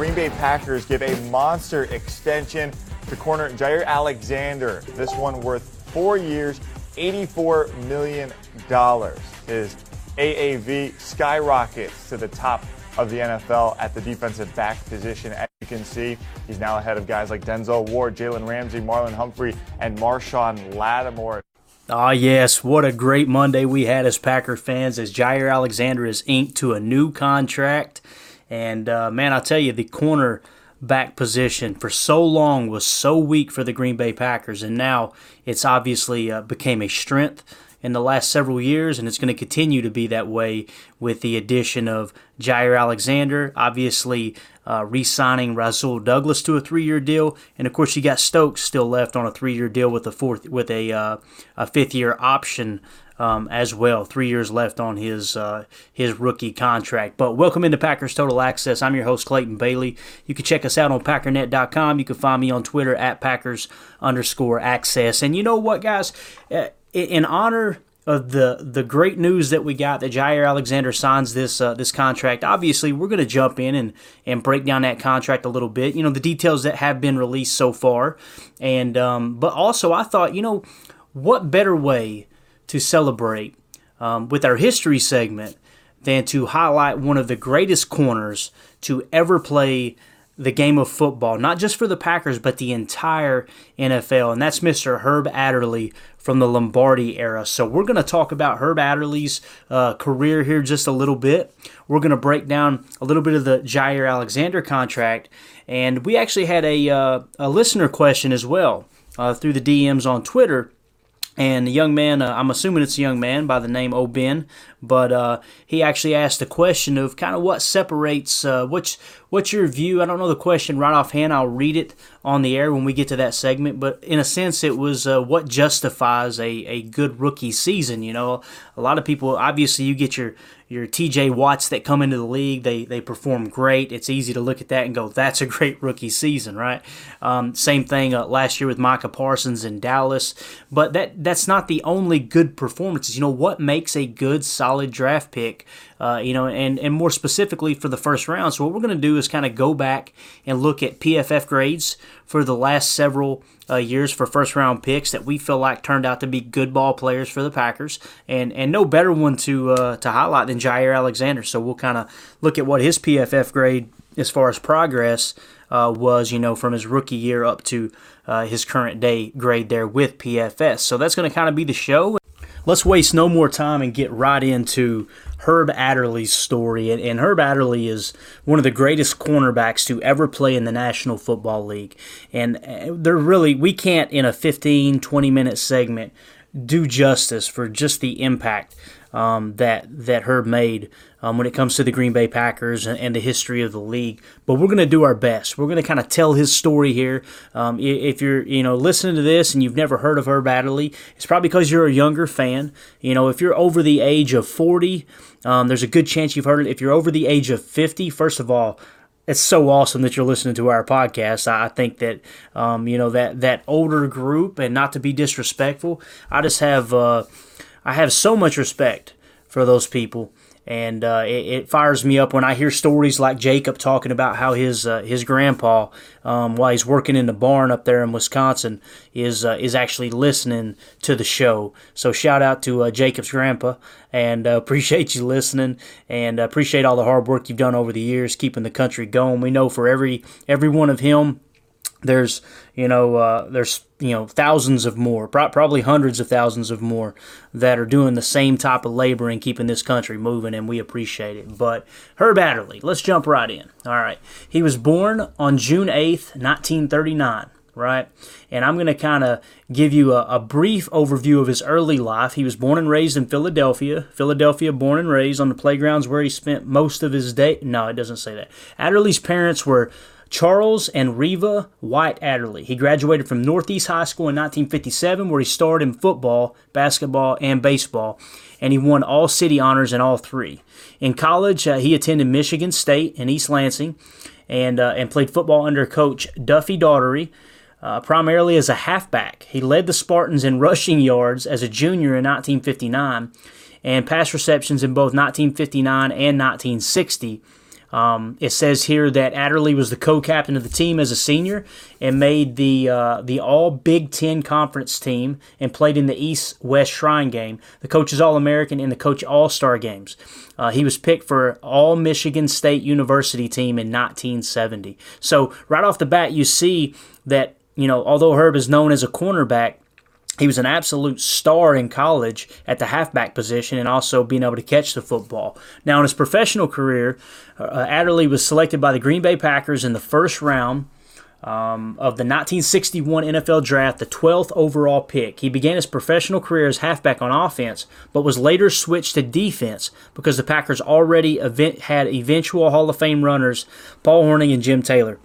Green Bay Packers give a monster extension to corner Jaire Alexander. This one worth four years, $84 million. His AAV skyrockets to the top of the NFL at the defensive back position. As you can see, he's now ahead of guys like Denzel Ward, Jalen Ramsey, Marlon Humphrey, and Marshon Lattimore. Ah, yes. What a great Monday we had as Packer fans as Jaire Alexander is inked to a new contract. And, uh, man, I'll tell you, the corner back position for so long was so weak for the Green Bay Packers. And now it's obviously uh, became a strength in the last several years, and it's going to continue to be that way with the addition of Jaire Alexander, obviously uh, re-signing Rasul Douglas to a three-year deal, and of course you got Stokes still left on a three-year deal with a fourth with a uh, a fifth-year option. Um, as well, three years left on his uh, his rookie contract. But welcome into Packers Total Access. I'm your host Clayton Bailey. You can check us out on PackerNet.com. You can find me on Twitter at Packers underscore Access. And you know what, guys? Uh, in honor of the the great news that we got that Jaire Alexander signs this uh, this contract. Obviously, we're going to jump in and and break down that contract a little bit. You know the details that have been released so far, and um, but also I thought you know what better way to celebrate um, with our history segment than to highlight one of the greatest corners to ever play the game of football, not just for the Packers, but the entire NFL. And that's Mr. Herb Adderley from the Lombardi era. So we're going to talk about Herb Adderley's uh, career here just a little bit. We're going to break down a little bit of the Jaire Alexander contract. And we actually had a, uh, a listener question as well uh, through the DMs on Twitter. And a young man, uh, I'm assuming it's a young man by the name Oben, but uh, he actually asked a question of kind of what separates, uh, what's, what's your view? I don't know the question right offhand. I'll read it on the air when we get to that segment, but in a sense, it was uh, what justifies a, a good rookie season. You know, a lot of people, obviously, you get your your TJ Watts that come into the league, they they perform great. It's easy to look at that and go, that's a great rookie season, right? Um, same thing uh, last year with Micah Parsons in Dallas, but that that's not the only good performances. You know what makes a good solid draft pick? Uh, you know, and and more specifically for the first round. So what we're going to do is kind of go back and look at PFF grades for the last several uh, years for first round picks that we feel like turned out to be good ball players for the Packers, and and no better one to uh, to highlight than Jaire Alexander. So we'll kind of look at what his PFF grade as far as progress uh, was, you know, from his rookie year up to uh, his current day grade there with PFF. So that's going to kind of be the show. Let's waste no more time and get right into Herb Adderley's story. And, and Herb Adderley is one of the greatest cornerbacks to ever play in the National Football League. And uh, they're really, we can't in a 15, 20 minute segment do justice for just the impact um, that that Herb made um, when it comes to the Green Bay Packers and, and the history of the league. But we're going to do our best. We're going to kind of tell his story here. Um, if you're you know listening to this and you've never heard of Herb Adderley, it's probably because you're a younger fan. You know, if you're over the age of 40, um, there's a good chance you've heard it. If you're over the age of 50, first of all, it's so awesome that you're listening to our podcast. I I think that um, you know that that older group, and not to be disrespectful, I just have uh, I have so much respect for those people. and uh, it, it, fires me up when I hear stories like Jacob talking about how his uh, his grandpa, um, while he's working in the barn up there in Wisconsin, is uh, is actually listening to the show. So shout out to uh, Jacob's grandpa, and uh, appreciate you listening, and appreciate all the hard work you've done over the years keeping the country going. We know for every every one of him there's you know uh, there's you know thousands of more probably hundreds of thousands of more that are doing the same type of labor and keeping this country moving and we appreciate it. But herb adderley let's jump right in. All right. He was born on june 8th 1939 right? And i'm going to kind of give you a, a, brief overview of his early life. He was born and raised in philadelphia. Philadelphia born and raised on the playgrounds where he spent most of his day. No it doesn't say that. Adderley's parents were Charles and Reva White Adderley. He graduated from Northeast High School in 1957, where he starred in football, basketball, and baseball, and he won all city honors in all three. In college, uh, he attended Michigan State in East Lansing and, uh, and played football under coach Duffy Daugherty. Uh, primarily as a halfback. He led the Spartans in rushing yards as a junior in 1959 and pass receptions in both 1959 and 1960. Um, it says here that Adderley was the co-captain of the team as a senior and made the uh, the All Big Ten Conference team and played in the East West Shrine game, the coach's All American, and the coach All Star games. Uh, he was picked for All Michigan State University team in 1970. So right off the bat, you see that you know although Herb is known as a cornerback he was an absolute star in college at the halfback position and also being able to catch the football. Now, in his professional career, uh, Adderley was selected by the Green Bay Packers in the first round um, of the 1961 NFL Draft, the 12th overall pick. He began his professional career as halfback on offense, but was later switched to defense because the Packers already event- had eventual Hall of Fame runners Paul Hornung and Jim Taylor.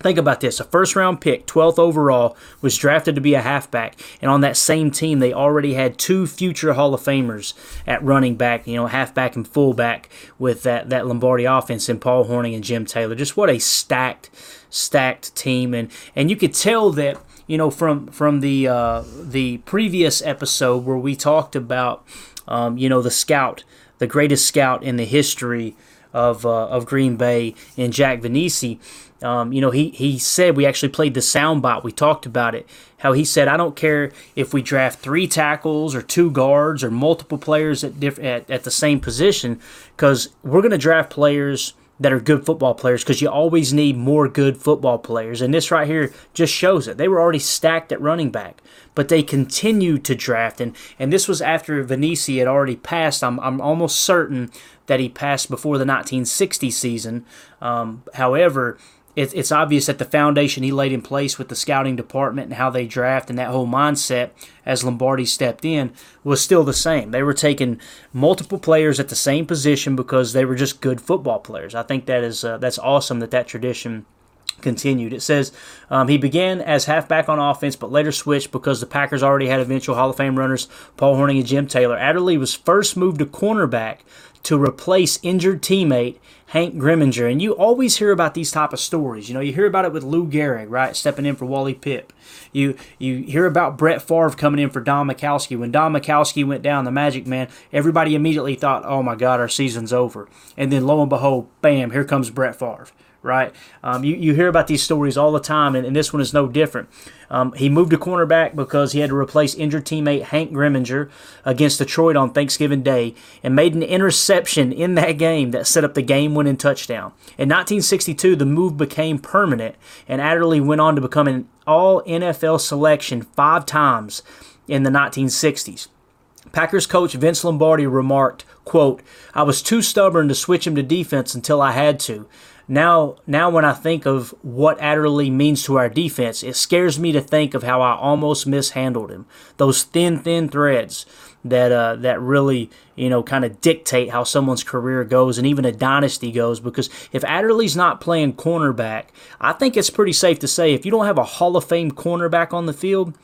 Think about this. A first round pick, 12th overall, was drafted to be a halfback. And on that same team, they already had two future Hall of Famers at running back, you know, halfback and fullback with that, that Lombardi offense and Paul Hornung and Jim Taylor. Just what a stacked, stacked team. And, and you could tell that, you know, from, from the, uh, the previous episode where we talked about, um, you know, the scout, the greatest scout in the history of, uh, of Green Bay and Jack Vainisi um, you know, he, he said we actually played the sound bot. We talked about it. How he said, I don't care if we draft three tackles or two guards or multiple players at diff- at, at the same position, because we're going to draft players that are good football players because you always need more good football players. And this right here just shows it. They were already stacked at running back, but they continued to draft. And, and this was after Vainisi had already passed. I'm, I'm almost certain that he passed before the 1960 season. Um, however, it, it's obvious that the foundation he laid in place with the scouting department and how they draft and that whole mindset as Lombardi stepped in was still the same. They were taking multiple players at the same position because they were just good football players. I think that is uh, that's awesome that that tradition continued. It says um, he began as halfback on offense, but later switched because the Packers already had eventual Hall of Fame runners Paul Hornung and Jim Taylor. Adderley was first moved to cornerback to replace injured teammate Hank Gremminger. And you always hear about these type of stories. You know, you hear about it with Lou Gehrig, right, stepping in for Wally Pipp. You you hear about Brett Favre coming in for Don Majkowski. When Don Majkowski went down, the Magic Man, everybody immediately thought, "Oh my God, our season's over." And then lo and behold, bam, here comes Brett Favre right? Um, you, you hear about these stories all the time, and, and this one is no different. Um, he moved to cornerback because he had to replace injured teammate Hank Gremminger against Detroit on Thanksgiving Day and made an interception in that game that set up the game winning touchdown. In 1962, the move became permanent, and Adderley went on to become an all NFL selection five times in the 1960s. Packers coach Vince Lombardi remarked, quote, I was too stubborn to switch him to defense until I had to now now when I think of what Adderley means to our defense, it scares me to think of how I almost mishandled him. Those thin, thin threads that uh, that really you know kind of dictate how someone's career goes and even a dynasty goes. Because if Adderley's not playing cornerback, I think it's pretty safe to say if you don't have a Hall of Fame cornerback on the field.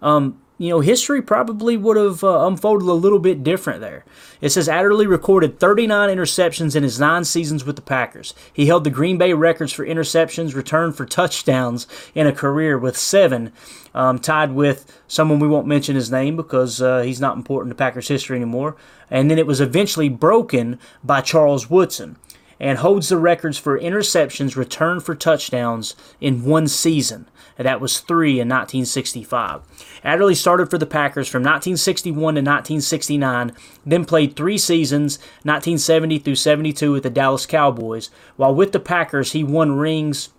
Um, you know, history probably would have uh, unfolded a little bit different there. It says Adderley recorded 39 interceptions in his nine seasons with the Packers. He held the Green Bay records for interceptions returned for touchdowns in a career with seven, um, tied with someone we won't mention his name because uh, he's not important to Packers history anymore. And then it was eventually broken by Charles Woodson and holds the records for interceptions returned for touchdowns in one season. That was three in 1965. Adderley started for the Packers from 1961 to 1969, then played three seasons, 1970 through 72, with the Dallas Cowboys. While with the Packers, he won rings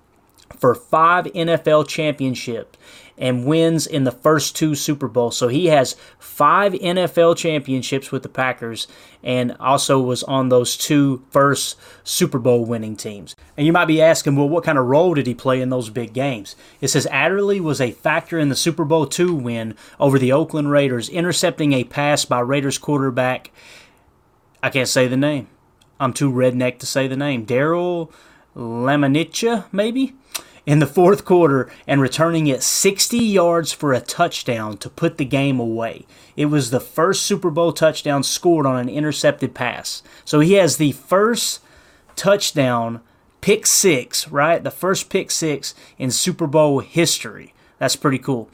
for five NFL championships and wins in the first two Super Bowls. So he has five NFL championships with the Packers and also was on those two first Super Bowl winning teams. And you might be asking, well, what kind of role did he play in those big games? It says Adderley was a factor in the Super Bowl II win over the Oakland Raiders, intercepting a pass by Raiders quarterback. I can't say the name. I'm too redneck to say the name. Daryl Lamanicha, maybe? In the fourth quarter and returning it 60 yards for a touchdown to put the game away. It was the first Super Bowl touchdown scored on an intercepted pass. So he has the first touchdown pick six, right? The first pick six in Super Bowl history. That's pretty cool.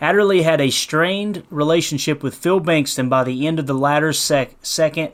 Adderley had a strained relationship with Phil Bengtson by the end of the latter's sec- second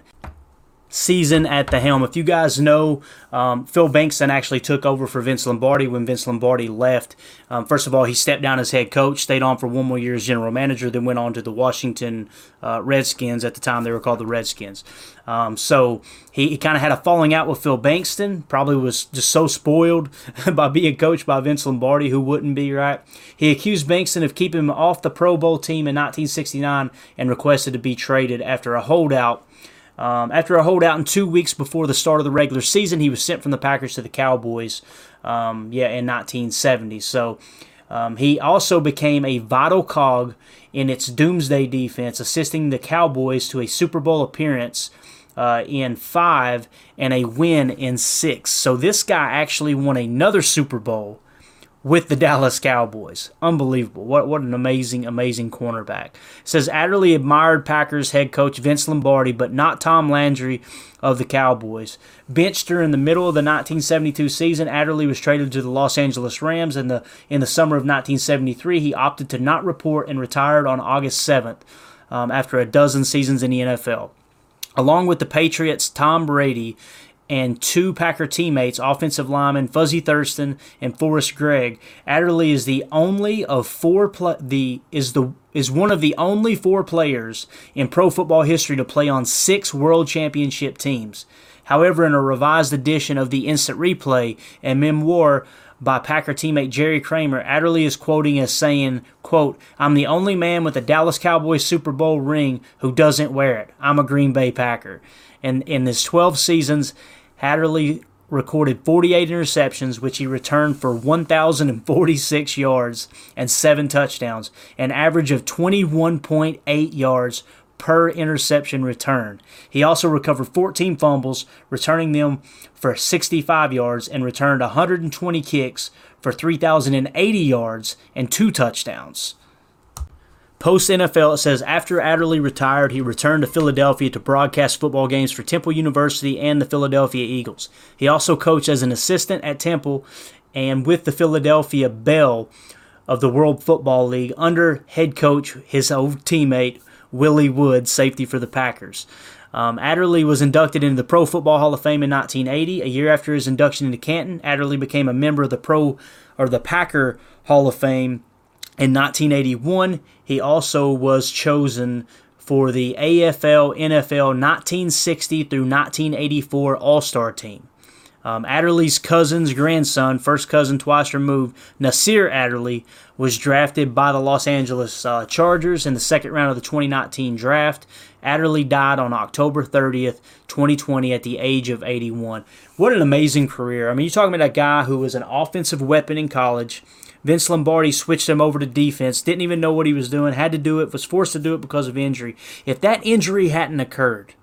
season at the helm. If you guys know, um, Phil Bengtson actually took over for Vince Lombardi when Vince Lombardi left. Um, first of all, he stepped down as head coach, stayed on for one more year as general manager, then went on to the Washington uh, Redskins. At the time, they were called the Redskins. Um, so he, he kind of had a falling out with Phil Bengtson. Probably was just so spoiled by being coached by Vince Lombardi, who wouldn't be right. He accused Bengtson of keeping him off the Pro Bowl team in 1969 and requested to be traded after a holdout um, after a holdout in two weeks before the start of the regular season, he was sent from the Packers to the Cowboys. Um, yeah, in 1970. So um, he also became a vital cog in its doomsday defense, assisting the Cowboys to a Super Bowl appearance uh, in five and a win in six. So this guy actually won another Super Bowl with the Dallas Cowboys. Unbelievable. What what an amazing, amazing cornerback. It says Adderley admired Packers head coach Vince Lombardi, but not Tom Landry of the Cowboys. Benched during the middle of the 1972 season, Adderley was traded to the Los Angeles Rams in the in the summer of 1973. He opted to not report and retired on August 7th um, after a dozen seasons in the NFL. Along with the Patriots, Tom Brady and two Packer teammates, offensive lineman Fuzzy Thurston and Forrest Gregg. Adderley is the only of four pl- the is the is one of the only four players in pro football history to play on six world championship teams. However, in a revised edition of the instant replay and memoir by Packer teammate Jerry Kramer, Adderley is quoting as saying, quote, I'm the only man with a Dallas Cowboys Super Bowl ring who doesn't wear it. I'm a Green Bay Packer. And in his 12 seasons, Adderley recorded 48 interceptions, which he returned for 1,046 yards and seven touchdowns, an average of 21.8 yards per interception return. He also recovered 14 fumbles, returning them for 65 yards, and returned 120 kicks for 3,080 yards and two touchdowns. Post NFL, it says after Adderley retired, he returned to Philadelphia to broadcast football games for Temple University and the Philadelphia Eagles. He also coached as an assistant at Temple and with the Philadelphia Bell of the World Football League under head coach, his old teammate, Willie Wood, safety for the Packers. Um, Adderley was inducted into the Pro Football Hall of Fame in 1980. A year after his induction into Canton, Adderley became a member of the Pro or the Packer Hall of Fame in 1981, he also was chosen for the AFL NFL 1960 through 1984 All Star team. Um, Adderley's cousin's grandson, first cousin twice removed, Nasir Adderley, was drafted by the Los Angeles uh, Chargers in the second round of the 2019 draft. Adderley died on October 30th, 2020, at the age of 81. What an amazing career. I mean, you're talking about a guy who was an offensive weapon in college Vince Lombardi switched him over to defense, didn't even know what he was doing, had to do it, was forced to do it because of injury. If that injury hadn't occurred,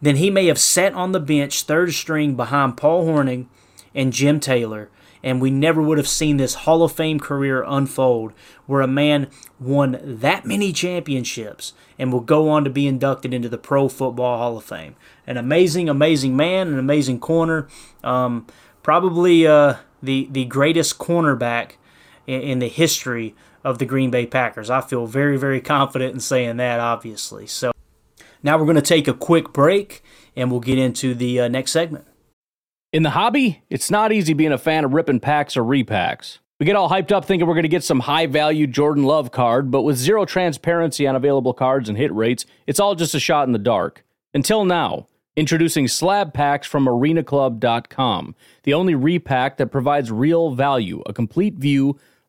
then he may have sat on the bench third string behind Paul Hornung and Jim Taylor and we never would have seen this Hall of Fame career unfold where a man won that many championships and will go on to be inducted into the Pro Football Hall of Fame. An amazing, amazing man, an amazing corner. Um, probably uh, the, the greatest cornerback in, in the history of the Green Bay Packers. I feel very, very confident in saying that, obviously. So now we're going to take a quick break and we'll get into the uh, next segment. In the hobby, it's not easy being a fan of ripping packs or repacks. We get all hyped up thinking we're going to get some high value Jordan Love card, but with zero transparency on available cards and hit rates, it's all just a shot in the dark. Until now, introducing slab packs from arenaclub.com, the only repack that provides real value, a complete view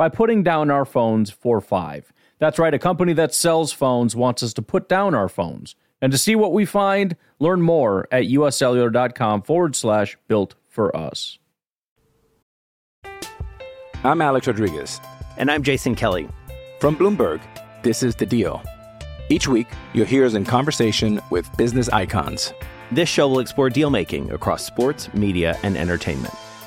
by putting down our phones for five. That's right, a company that sells phones wants us to put down our phones. And to see what we find, learn more at uscellular.com forward slash built for us. I'm Alex Rodriguez. And I'm Jason Kelly. From Bloomberg, this is The Deal. Each week, you'll hear us in conversation with business icons. This show will explore deal making across sports, media, and entertainment.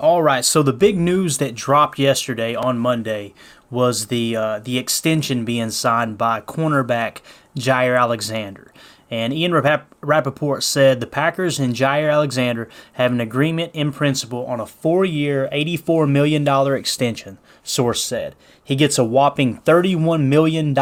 All right, so the big news that dropped yesterday on Monday was the uh, the extension being signed by cornerback Jaire Alexander. And Ian Rapp- Rappaport said the Packers and Jaire Alexander have an agreement in principle on a four year, $84 million extension, source said. He gets a whopping $31 million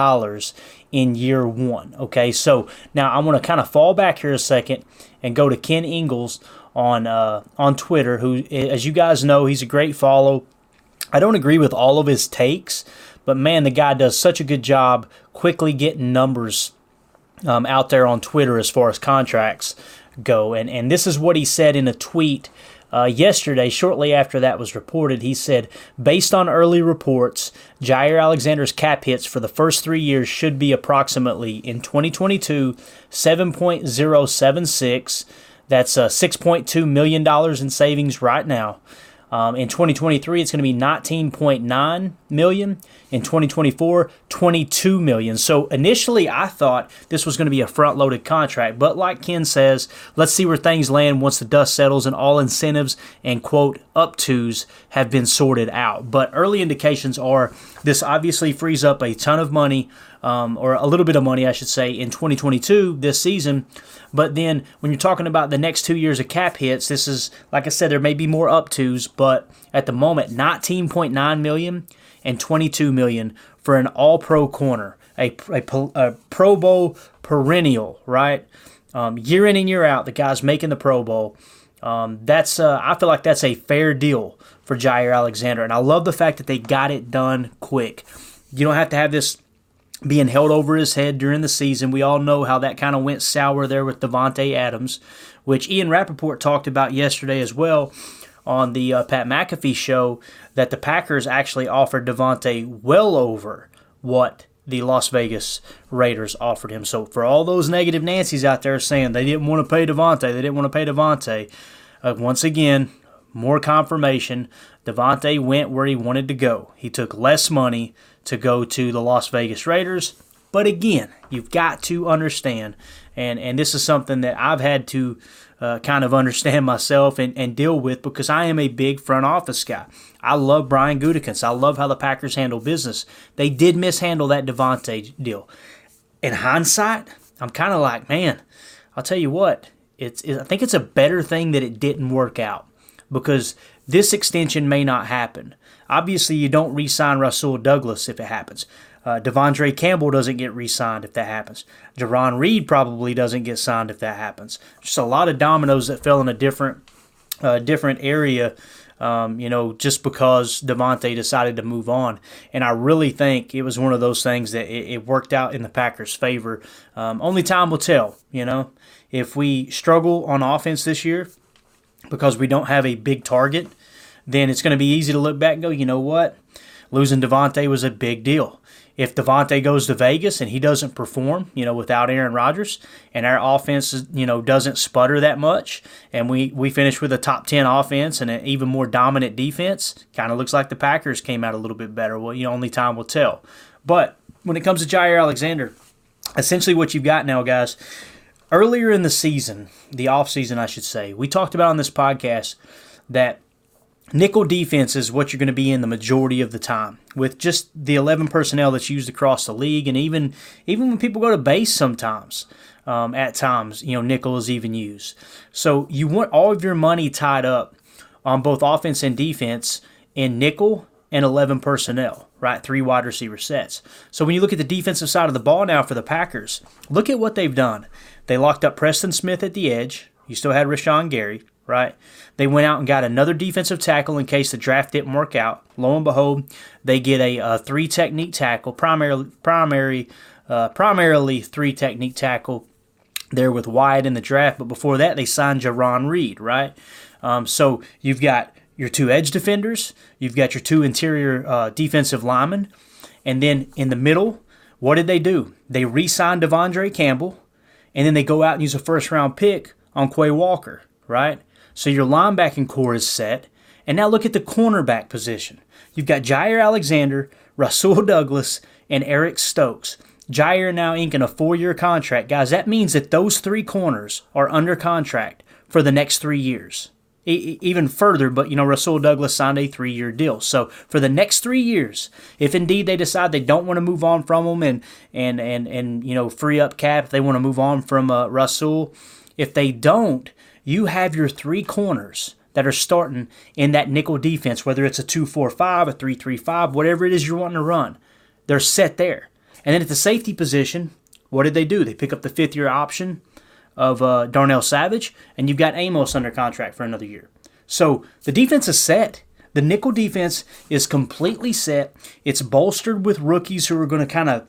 in year one. Okay, so now I want to kind of fall back here a second and go to Ken Ingalls on uh, on Twitter, who, as you guys know, he's a great follow. I don't agree with all of his takes, but man, the guy does such a good job quickly getting numbers um, out there on Twitter as far as contracts go. And and this is what he said in a tweet uh, yesterday, shortly after that was reported. He said, based on early reports, Jaire Alexander's cap hits for the first three years should be approximately in 2022 7.076. That's uh, $6.2 million in savings right now. Um, in 2023, it's going to be 19.9 million. In 2024, 22 million. So initially, I thought this was going to be a front-loaded contract, but like Ken says, let's see where things land once the dust settles and all incentives and quote up tos have been sorted out. But early indications are this obviously frees up a ton of money, um, or a little bit of money, I should say, in 2022 this season. But then when you're talking about the next two years of cap hits, this is like I said, there may be more up tos, but at the moment, 19.9 million and 22 million for an All-Pro corner, a, a, a Pro Bowl perennial, right? Um, year in and year out, the guy's making the Pro Bowl. Um, that's uh, I feel like that's a fair deal for Jaire Alexander, and I love the fact that they got it done quick. You don't have to have this being held over his head during the season. We all know how that kind of went sour there with Davante Adams, which Ian Rappaport talked about yesterday as well on the uh, Pat McAfee show that the Packers actually offered Davante well over what the Las Vegas Raiders offered him. So for all those negative Nancy's out there saying they didn't want to pay Davante, they didn't want to pay Davante, uh, once again, more confirmation. Davante went where he wanted to go. He took less money to go to the Las Vegas Raiders. But again, you've got to understand, and, and this is something that I've had to uh, kind of understand myself and, and deal with because I am a big front office guy. I love Brian Gutekunst. I love how the Packers handle business. They did mishandle that Davante deal. In hindsight, I'm kind of like, man, I'll tell you what, it's it, I think it's a better thing that it didn't work out because this extension may not happen. Obviously, you don't re-sign Rasul Douglas if it happens. Uh, De'Vondre Campbell doesn't get re-signed if that happens. Jarran Reed probably doesn't get signed if that happens. Just a lot of dominoes that fell in a different, uh, different area. Um, you know, just because Davante decided to move on, and I really think it was one of those things that it, it worked out in the Packers' favor. Um, only time will tell. You know, if we struggle on offense this year because we don't have a big target, then it's going to be easy to look back and go, you know what, losing Davante was a big deal if Davante goes to Vegas and he doesn't perform, you know, without Aaron Rodgers, and our offense, you know, doesn't sputter that much, and we we finish with a top ten offense and an even more dominant defense, kind of looks like the Packers came out a little bit better. Well, you know, only time will tell. But when it comes to Jaire Alexander, essentially what you've got now, guys. Earlier in the season, the off season, I should say, we talked about on this podcast that Nickel defense is what you're going to be in the majority of the time, with just the 11 personnel that's used across the league, and even even when people go to base, sometimes um, at times you know nickel is even used. So you want all of your money tied up on both offense and defense in nickel and 11 personnel, right? Three wide receiver sets. So when you look at the defensive side of the ball now for the Packers, look at what they've done. They locked up Preston Smith at the edge. You still had Rashan Gary right? They went out and got another defensive tackle in case the draft didn't work out. Lo and behold, they get a, a three technique tackle, primarily primary, uh, primarily three technique tackle there with Wyatt in the draft. But before that, they signed Jarran Reed, right? Um, so you've got your two edge defenders, you've got your two interior uh, defensive linemen, and then in the middle, what did they do? They re-signed De'Vondre Campbell, and then they go out and use a first round pick on Quay Walker, right? So your linebacking corps is set. And now look at the cornerback position. You've got Jaire Alexander, Rasul Douglas, and Eric Stokes. Jaire now inking a four year contract. Guys, that means that those three corners are under contract for the next three years. E- even further, but you know, Rasul Douglas signed a three year deal. So for the next three years, if indeed they decide they don't want to move on from him and, and, and, and you know, free up cap, if they want to move on from uh, Rasul, if they don't, you have your three corners that are starting in that nickel defense, whether it's a 2 4 5, a 3 3 5, whatever it is you're wanting to run. They're set there. And then at the safety position, what did they do? They pick up the fifth year option of uh, Darnell Savage, and you've got Amos under contract for another year. So the defense is set. The nickel defense is completely set. It's bolstered with rookies who are going to kind of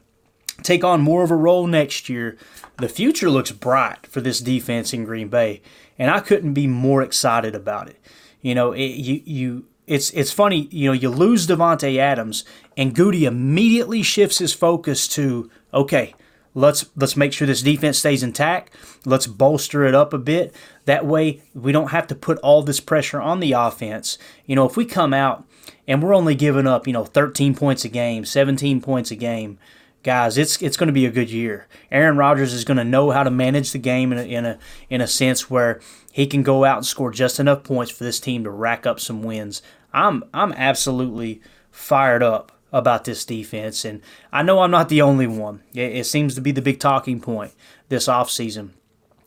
take on more of a role next year. The future looks bright for this defense in Green Bay and I couldn't be more excited about it. You know, it, you you it's it's funny. You know, you lose Davante Adams, and Gutey immediately shifts his focus to okay. Let's let's make sure this defense stays intact. Let's bolster it up a bit. That way, we don't have to put all this pressure on the offense. You know, if we come out and we're only giving up, you know, 13 points a game, 17 points a game, guys, it's it's going to be a good year. Aaron Rodgers is going to know how to manage the game in a, in a in a sense where he can go out and score just enough points for this team to rack up some wins. I'm I'm absolutely fired up about this defense, and I know I'm not the only one. It, it seems to be the big talking point this offseason.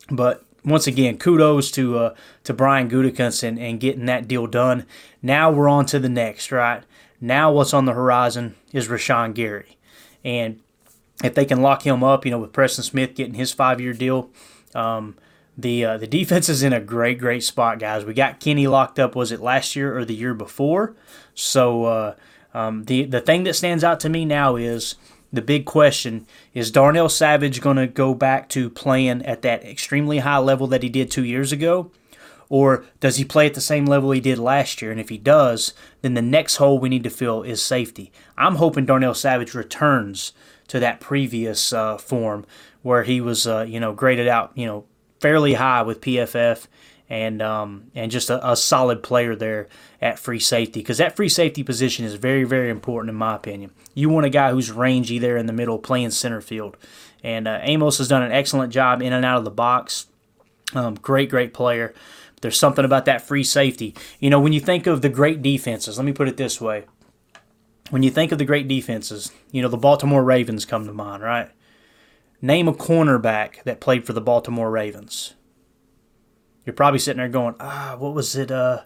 But once again, kudos to uh, to Brian Gutekunst and, and getting that deal done. Now we're on to the next, right? Now what's on the horizon is Rashan Gary. And if they can lock him up, you know, with Preston Smith getting his five year deal, um, the uh, the defense is in a great great spot, guys. We got Kenny locked up. Was it last year or the year before? So uh, um, the the thing that stands out to me now is the big question is Darnell Savage going to go back to playing at that extremely high level that he did two years ago, Or does he play at the same level he did last year? And if he does, then the next hole we need to fill is safety. I'm hoping Darnell Savage returns to that previous uh, form where he was, uh, you know, graded out, you know, fairly high with PFF and um, and just a, a, solid player there at free safety because that free safety position is very very important in my opinion. You want a guy who's rangy there in the middle, playing center field, and uh, Amos has done an excellent job in and out of the box. Um, great great player. There's something about that free safety. You know when you think of the great defenses. Let me put it this way. When you think of the great defenses, you know the Baltimore Ravens come to mind, right? Name a cornerback that played for the Baltimore Ravens you're probably sitting there going, ah, what was it? Uh,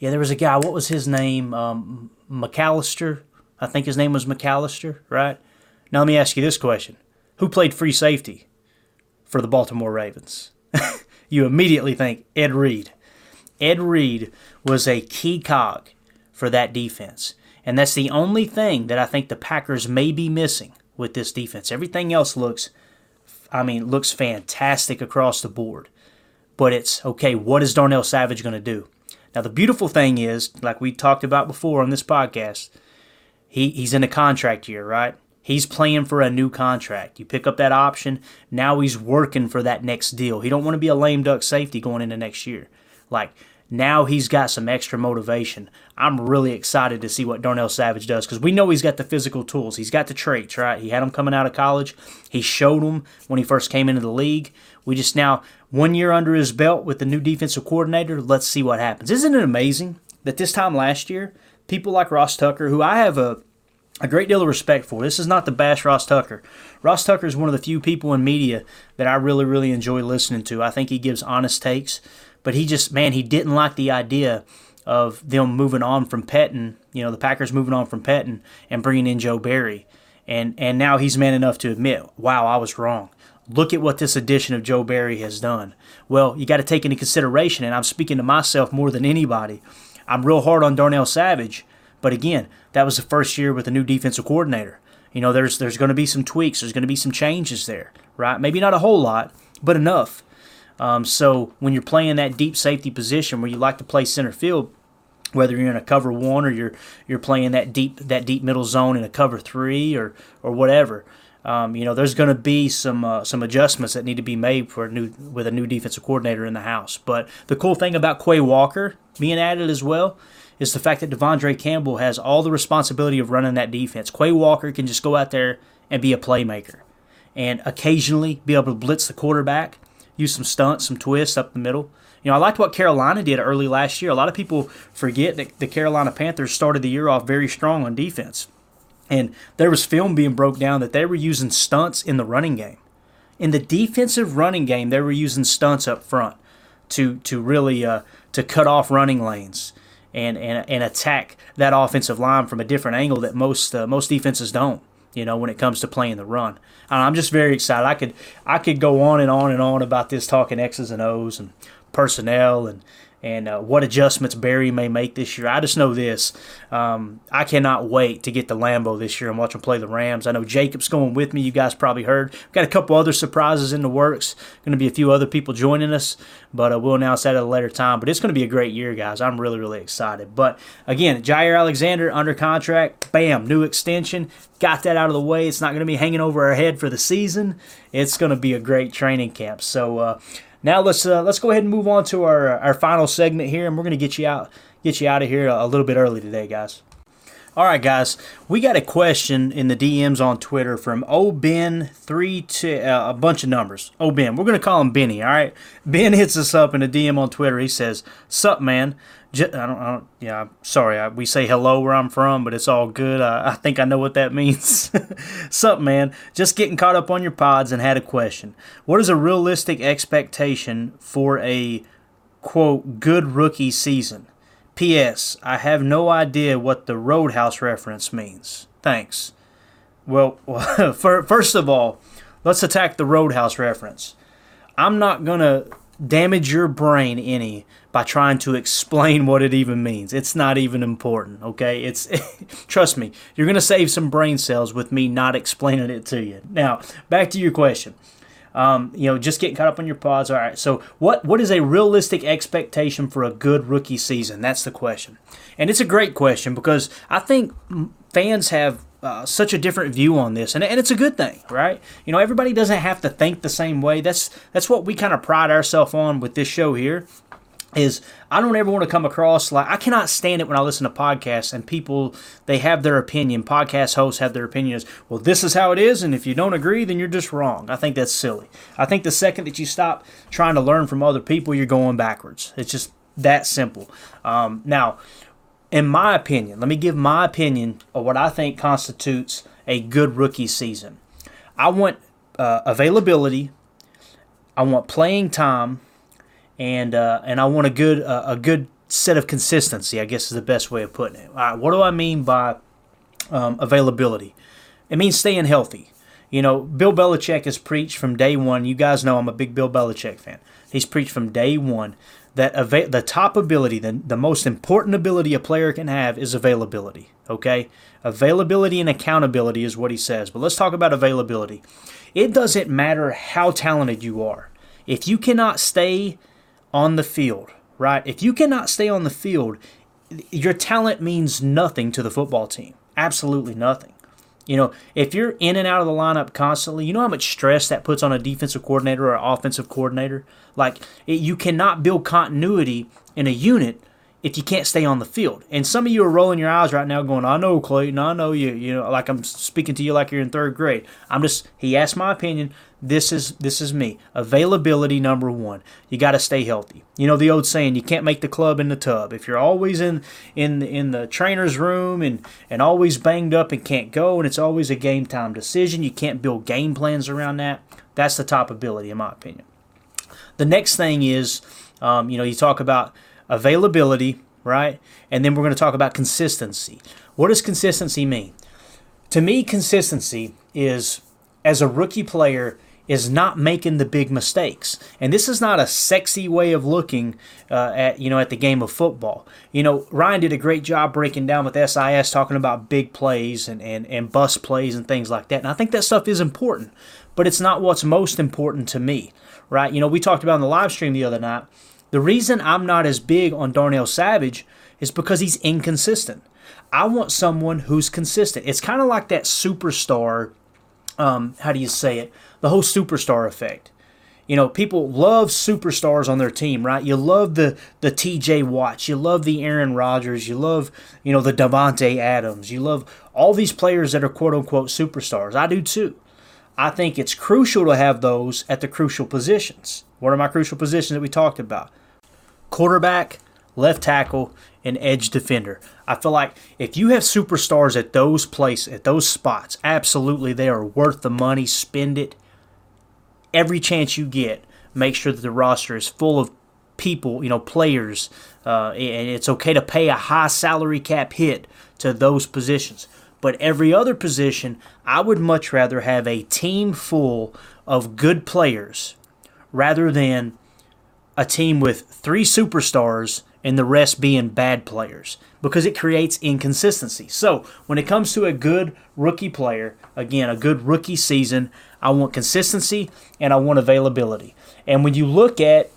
yeah, there was a guy. What was his name? Um, McAlister. I think his name was McAlister, right? Now let me ask you this question: Who played free safety for the Baltimore Ravens? you immediately think Ed Reed. Ed Reed was a key cog for that defense. And that's the only thing that I think the Packers may be missing with this defense. Everything else looks I mean, looks fantastic across the board but it's okay, what is Darnell Savage going to do? Now, the beautiful thing is, like we talked about before on this podcast, he, he's in a contract year, right? He's playing for a new contract. You pick up that option, now he's working for that next deal. He don't want to be a lame duck safety going into next year. Like now he's got some extra motivation. I'm really excited to see what Darnell Savage does because we know he's got the physical tools. He's got the traits, right? He had them coming out of college. He showed them when he first came into the league. We just now, one year under his belt with the new defensive coordinator, let's see what happens. Isn't it amazing that this time last year, people like Ross Tucker, who I have a a great deal of respect for. This is not the bash Ross Tucker. Ross Tucker is one of the few people in media that I really, really enjoy listening to. I think he gives honest takes, but he just, man, he didn't like the idea of them moving on from Pettine, you know, the Packers moving on from Pettine and bringing in Joe Barry. And, and now he's man enough to admit, wow, I was wrong. Look at what this addition of Joe Barry has done. Well, you got to take into consideration, and I'm speaking to myself more than anybody. I'm real hard on Darnell Savage, but again, that was the first year with a new defensive coordinator. You know, there's there's going to be some tweaks, there's going to be some changes there, right? Maybe not a whole lot, but enough. Um, so when you're playing that deep safety position where you like to play center field, whether you're in a cover one or you're you're playing that deep that deep middle zone in a cover three or or whatever, um, you know, there's going to be some uh, some adjustments that need to be made for a new with a new defensive coordinator in the house. But the cool thing about Quay Walker being added as well is the fact that De'Vondre Campbell has all the responsibility of running that defense. Quay Walker can just go out there and be a playmaker, and occasionally be able to blitz the quarterback, use some stunts, some twists up the middle. You know, I liked what Carolina did early last year. A lot of people forget that the Carolina Panthers started the year off very strong on defense. And there was film being broke down that they were using stunts in the running game. In the defensive running game, they were using stunts up front to to really uh, to cut off running lanes and, and and attack that offensive line from a different angle that most uh, most defenses don't. You know, when it comes to playing the run, I'm just very excited. I could I could go on and on and on about this talking X's and O's and personnel and and uh, what adjustments Barry may make this year. I just know this. Um, I cannot wait to get to Lambeau this year and watch him play the Rams. I know Jacob's going with me. You guys probably heard. We've got a couple other surprises in the works. Going to be a few other people joining us, but uh, we'll announce that at a later time. But it's going to be a great year, guys. I'm really, really excited. But again, Jaire Alexander under contract. Bam, new extension. Got that out of the way. It's not going to be hanging over our head for the season. It's going to be a great training camp. So, uh, now let's uh, let's go ahead and move on to our our final segment here, and we're gonna get you out get you out of here a, a little bit early today, guys. All right, guys, we got a question in the DMs on Twitter from Oben three to uh, a bunch of numbers. Oben, we're gonna call him Benny. All right, Ben hits us up in a DM on Twitter. He says, "Sup, man? I don't, I don't yeah, sorry, I, we say hello where I'm from, but it's all good. I, I think I know what that means. Sup, man? Just getting caught up on your pods and had a question. What is a realistic expectation for a quote good rookie season? P.S. I have no idea what the Roadhouse reference means. Thanks. Well, first of all, let's attack the Roadhouse reference. I'm not gonna damage your brain any by trying to explain what it even means. It's not even important, okay? It's trust me, you're going to save some brain cells with me not explaining it to you. Now, back to your question. Um, you know, just getting caught up on your pods. All right. So, what what is a realistic expectation for a good rookie season? That's the question, and it's a great question because I think fans have uh, such a different view on this, and, and it's a good thing, right? You know, everybody doesn't have to think the same way. That's that's what we kind of pride ourselves on with this show here. Is I don't ever want to come across like I cannot stand it when I listen to podcasts and people they have their opinion. Podcast hosts have their opinion is well, this is how it is, and if you don't agree, then you're just wrong. I think that's silly. I think the second that you stop trying to learn from other people, you're going backwards. It's just that simple. Um, now, in my opinion, let me give my opinion of what I think constitutes a good rookie season. I want uh, availability. I want playing time, and uh, and I want a good uh, a good set of consistency. I guess is the best way of putting it. All right, what do I mean by um, availability? It means staying healthy. You know, Bill Belichick has preached from day one. You guys know I'm a big Bill Belichick fan. He's preached from day one that ava- the top ability, the, the most important ability a player can have is availability. Okay? Availability and accountability is what he says. But let's talk about availability. It doesn't matter how talented you are. If you cannot stay on the field, right? If you cannot stay on the field, your talent means nothing to the football team. Absolutely nothing. You know, if you're in and out of the lineup constantly, you know how much stress that puts on a defensive coordinator or offensive coordinator? Like, it, you cannot build continuity in a unit if you can't stay on the field. And some of you are rolling your eyes right now going, I know, Clayton, I know you, you know, like I'm speaking to you like you're in third grade. I'm just, he asked my opinion. This is this is me. Availability number one. You got to stay healthy. You know the old saying, you can't make the club in the tub. If you're always in in in the trainer's room and and always banged up and can't go, and it's always a game time decision, you can't build game plans around that. That's the top ability, in my opinion. The next thing is, um, you know, you talk about availability, right? And then we're going to talk about consistency. What does consistency mean? To me, consistency is as a rookie player is not making the big mistakes. And this is not a sexy way of looking uh, at you know at the game of football. You know, Ryan did a great job breaking down with SIS talking about big plays and, and, and bus plays and things like that. And I think that stuff is important, but it's not what's most important to me. Right? You know, we talked about in the live stream the other night. The reason I'm not as big on Darnell Savage is because he's inconsistent. I want someone who's consistent. It's kind of like that superstar um, how do you say it? The whole superstar effect. You know, people love superstars on their team, right? You love the the T.J. Watts, you love the Aaron Rodgers, you love you know the Davante Adams, you love all these players that are quote unquote superstars. I do too. I think it's crucial to have those at the crucial positions. What are my crucial positions that we talked about? Quarterback, left tackle, and edge defender. I feel like if you have superstars at those places, at those spots, absolutely they are worth the money. Spend it every chance you get. Make sure that the roster is full of people, you know, players, uh, and it's okay to pay a high salary cap hit to those positions. But every other position, I would much rather have a team full of good players rather than a team with three superstars and the rest being bad players because it creates inconsistency. So, when it comes to a good rookie player, again, a good rookie season, I want consistency and I want availability. And when you look at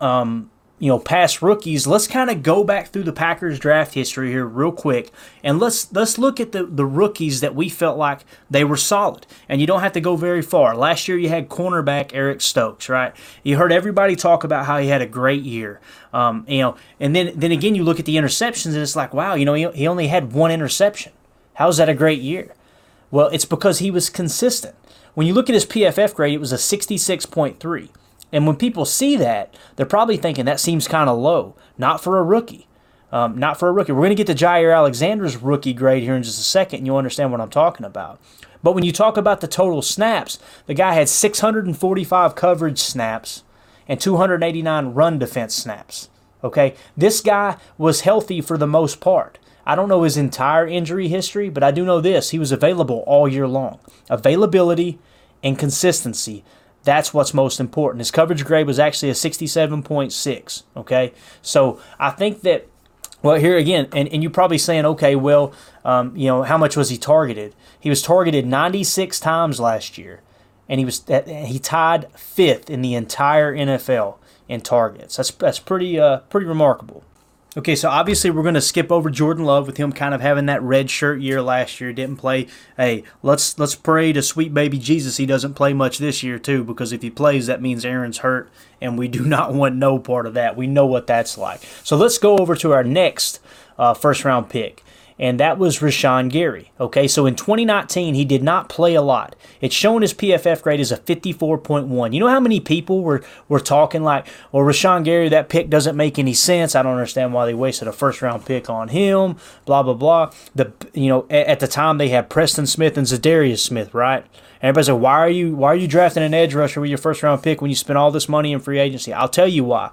um, you know past rookies let's kind of go back through the packers draft history here real quick and let's let's look at the the rookies that we felt like they were solid. And you don't have to go very far. Last year you had cornerback eric stokes right? You heard everybody talk about how he had a great year. Um, you know and then then again you look at the interceptions and it's like wow you know he, he only had one interception. How's that a great year? Well it's because he was consistent. When you look at his pff grade it was a 66.3 and when people see that, they're probably thinking that seems kind of low. Not for a rookie. Um, not for a rookie. We're going to get to Jaire Alexander's rookie grade here in just a second, and you'll understand what I'm talking about. But when you talk about the total snaps, the guy had 645 coverage snaps and 289 run defense snaps. Okay, this guy was healthy for the most part. I don't know his entire injury history, but I do know this: he was available all year long. Availability and consistency that's what's most important. His coverage grade was actually a 67.6. Okay, so I think that. Well, here again, and, and you're probably saying, okay, well, um, you know, how much was he targeted? He was targeted 96 times last year, and he was he tied fifth in the entire NFL in targets. That's that's pretty uh, pretty remarkable. Okay, so obviously we're going to skip over Jordan Love with him kind of having that red shirt year last year. Didn't play. Hey, let's let's pray to sweet baby Jesus he doesn't play much this year too, because if he plays, that means Aaron's hurt, and we do not want no part of that. We know what that's like. So let's go over to our next uh, first round pick and that was Rashan Gary. Okay, so in 2019, he did not play a lot. It's shown his PFF grade as a 54.1. You know how many people were, were talking like, well, Rashan Gary, that pick doesn't make any sense. I don't understand why they wasted a first round pick on him, blah, blah, blah. The You know, at, at the time, they had Preston Smith and Za'Darius Smith, right? And everybody said, why are you why are you drafting an edge rusher with your first round pick when you spend all this money in free agency? I'll tell you why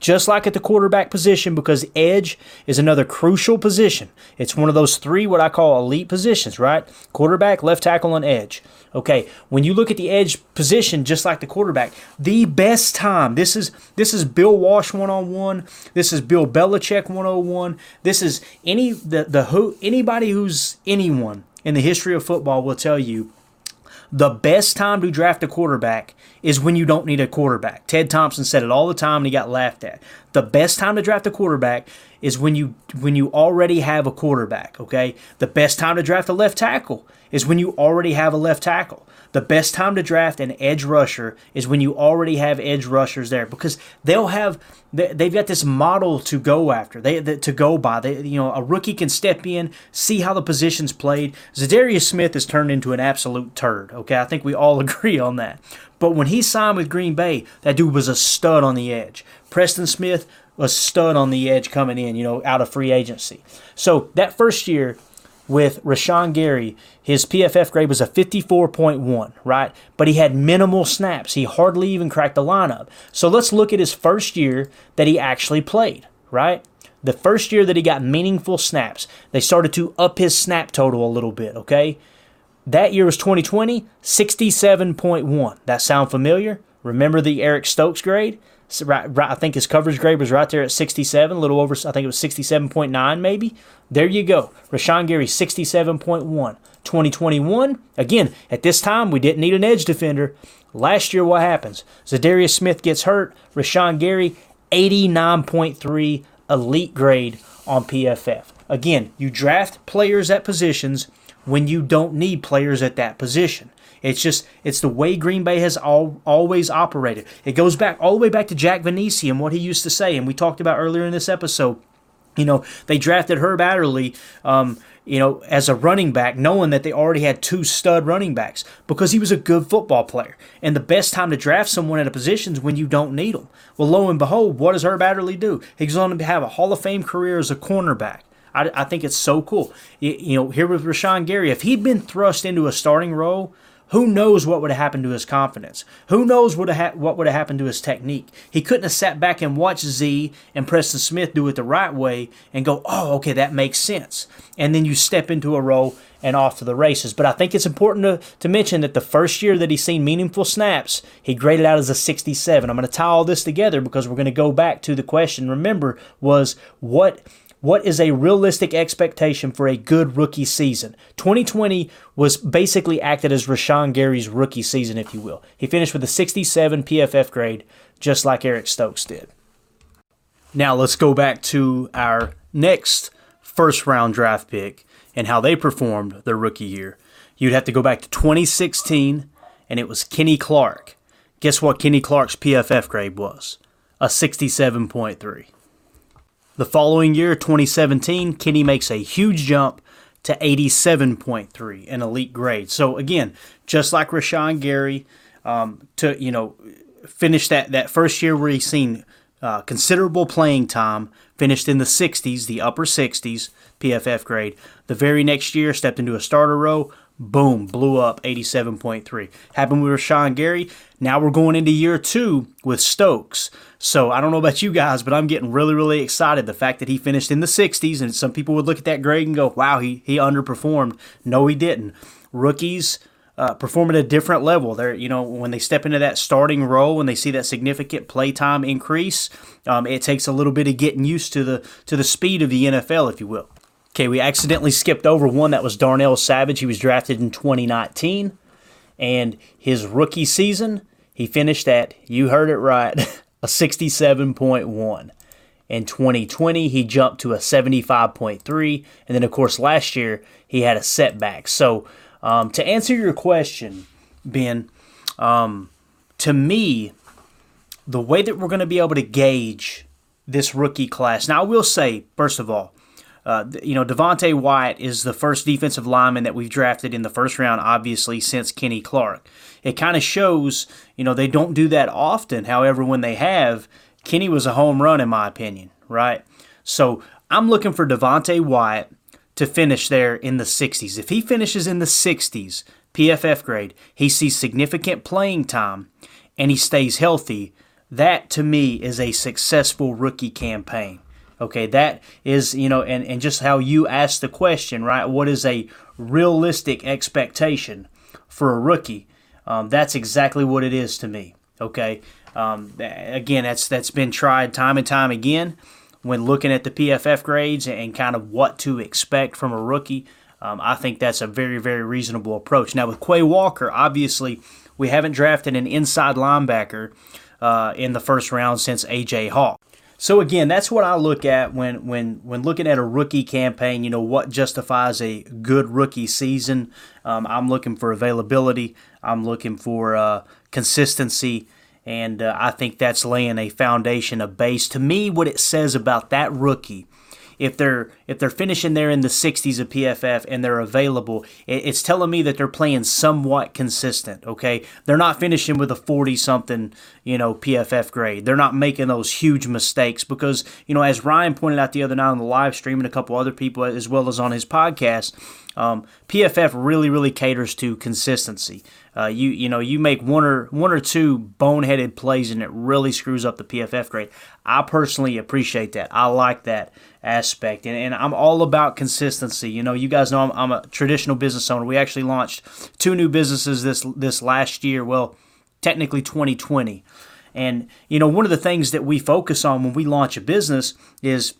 just like at the quarterback position, because edge is another crucial position. It's one of those three, what I call elite positions, right? Quarterback, left tackle, and edge. Okay, when you look at the edge position, just like the quarterback, the best time. This is this is Bill Walsh one on one. This is Bill Belichick one on one. This is any the the who anybody who's anyone in the history of football will tell you the best time to draft a quarterback is when you don't need a quarterback. Ted Thompson said it all the time and he got laughed at. The best time to draft a quarterback is when you when you already have a quarterback, okay? The best time to draft a left tackle is when you already have a left tackle. The best time to draft an edge rusher is when you already have edge rushers there because they'll have they've got this model to go after. They to go by. They you know a rookie can step in, see how the position's played. Za'Darius Smith has turned into an absolute turd. Okay, I think we all agree on that. But when he signed with Green Bay, that dude was a stud on the edge. Preston Smith was stud on the edge coming in, you know, out of free agency. So that first year, with Rashan Gary, his PFF grade was a 54.1, right? But he had minimal snaps. He hardly even cracked the lineup. So let's look at his first year that he actually played, right? The first year that he got meaningful snaps, they started to up his snap total a little bit, okay? That year was 2020, 67.1. That sound familiar? Remember the Eric Stokes grade? Right, right, I think his coverage grade was right there at 67, a little over, I think it was 67.9 maybe. There you go. Rashan Gary, 67.1. 2021, again, at this time, we didn't need an edge defender. Last year, what happens? Za'Darius Smith gets hurt. Rashan Gary, 89.3 elite grade on PFF. Again, you draft players at positions when you don't need players at that position. It's just it's the way Green Bay has all, always operated. It goes back all the way back to Jack Vainisi and what he used to say, and we talked about earlier in this episode. You know, they drafted Herb Adderley, um, you know, as a running back, knowing that they already had two stud running backs because he was a good football player. And the best time to draft someone at a position is when you don't need them. Well, lo and behold, what does Herb Adderley do? He's going to have a Hall of Fame career as a cornerback. I, I think it's so cool. You, you know, here with Rashan Gary, if he'd been thrust into a starting role who knows what would have happened to his confidence? Who knows what, ha- what would have happened to his technique? He couldn't have sat back and watched Z and Preston Smith do it the right way and go, oh, okay, that makes sense. And then you step into a role and off to the races. But I think it's important to, to mention that the first year that he's seen meaningful snaps, he graded out as a 67. I'm going to tie all this together because we're going to go back to the question, remember, was what – what is a realistic expectation for a good rookie season? 2020 was basically acted as Rashan Gary's rookie season, if you will. He finished with a 67 PFF grade, just like Eric Stokes did. Now let's go back to our next first round draft pick and how they performed their rookie year. You'd have to go back to 2016, and it was Kenny Clark. Guess what Kenny Clark's PFF grade was? A 67.3. The following year, 2017, Kenny makes a huge jump to 87.3, an elite grade. So again, just like Rashan Gary, um, to you know, finish that that first year where he's seen uh, considerable playing time, finished in the 60s, the upper 60s PFF grade. The very next year, stepped into a starter row, boom, blew up 87.3. Happened with Rashan Gary. Now we're going into year two with Stokes. So I don't know about you guys, but I'm getting really, really excited. The fact that he finished in the 60s, and some people would look at that grade and go, wow, he, he underperformed. No, he didn't. Rookies uh, perform at a different level. They're, you know, when they step into that starting role, when they see that significant play time increase, um, it takes a little bit of getting used to the to the speed of the NFL, if you will. Okay, we accidentally skipped over one that was Darnell Savage. He was drafted in 2019. And his rookie season, he finished at, you heard it right, a 67.1. In 2020, he jumped to a 75.3. And then, of course, last year, he had a setback. So, um, to answer your question, Ben, um, to me, the way that we're going to be able to gauge this rookie class. Now, I will say, first of all, uh, you know, Devonte Wyatt is the first defensive lineman that we've drafted in the first round, obviously, since Kenny Clark. It kind of shows, you know, they don't do that often. However, when they have, Kenny was a home run, in my opinion, right? So I'm looking for Devonte Wyatt to finish there in the 60s. If he finishes in the 60s, PFF grade, he sees significant playing time, and he stays healthy, that to me is a successful rookie campaign. Okay, that is, you know, and, and just how you ask the question, right? What is a realistic expectation for a rookie? Um, that's exactly what it is to me. Okay, um, again, that's that's been tried time and time again when looking at the PFF grades and kind of what to expect from a rookie. Um, I think that's a very very reasonable approach. Now with Quay Walker, obviously we haven't drafted an inside linebacker uh, in the first round since AJ Hawk. So again, that's what I look at when when when looking at a rookie campaign. You know what justifies a good rookie season. Um, I'm looking for availability. I'm looking for uh, consistency, and uh, I think that's laying a foundation, a base. To me, what it says about that rookie if they're if they're finishing there in the 60s of PFF and they're available, it's telling me that they're playing somewhat consistent. Okay, they're not finishing with a 40 something you know PFF grade. They're not making those huge mistakes because you know as Ryan pointed out the other night on the live stream and a couple other people as well as on his podcast. Um, PFF really, really caters to consistency. Uh, you you know you make one or one or two boneheaded plays and it really screws up the PFF grade. I personally appreciate that. I like that aspect, and, and I'm all about consistency. You know, you guys know I'm, I'm a traditional business owner. We actually launched two new businesses this this last year. Well, technically 2020. And you know, one of the things that we focus on when we launch a business is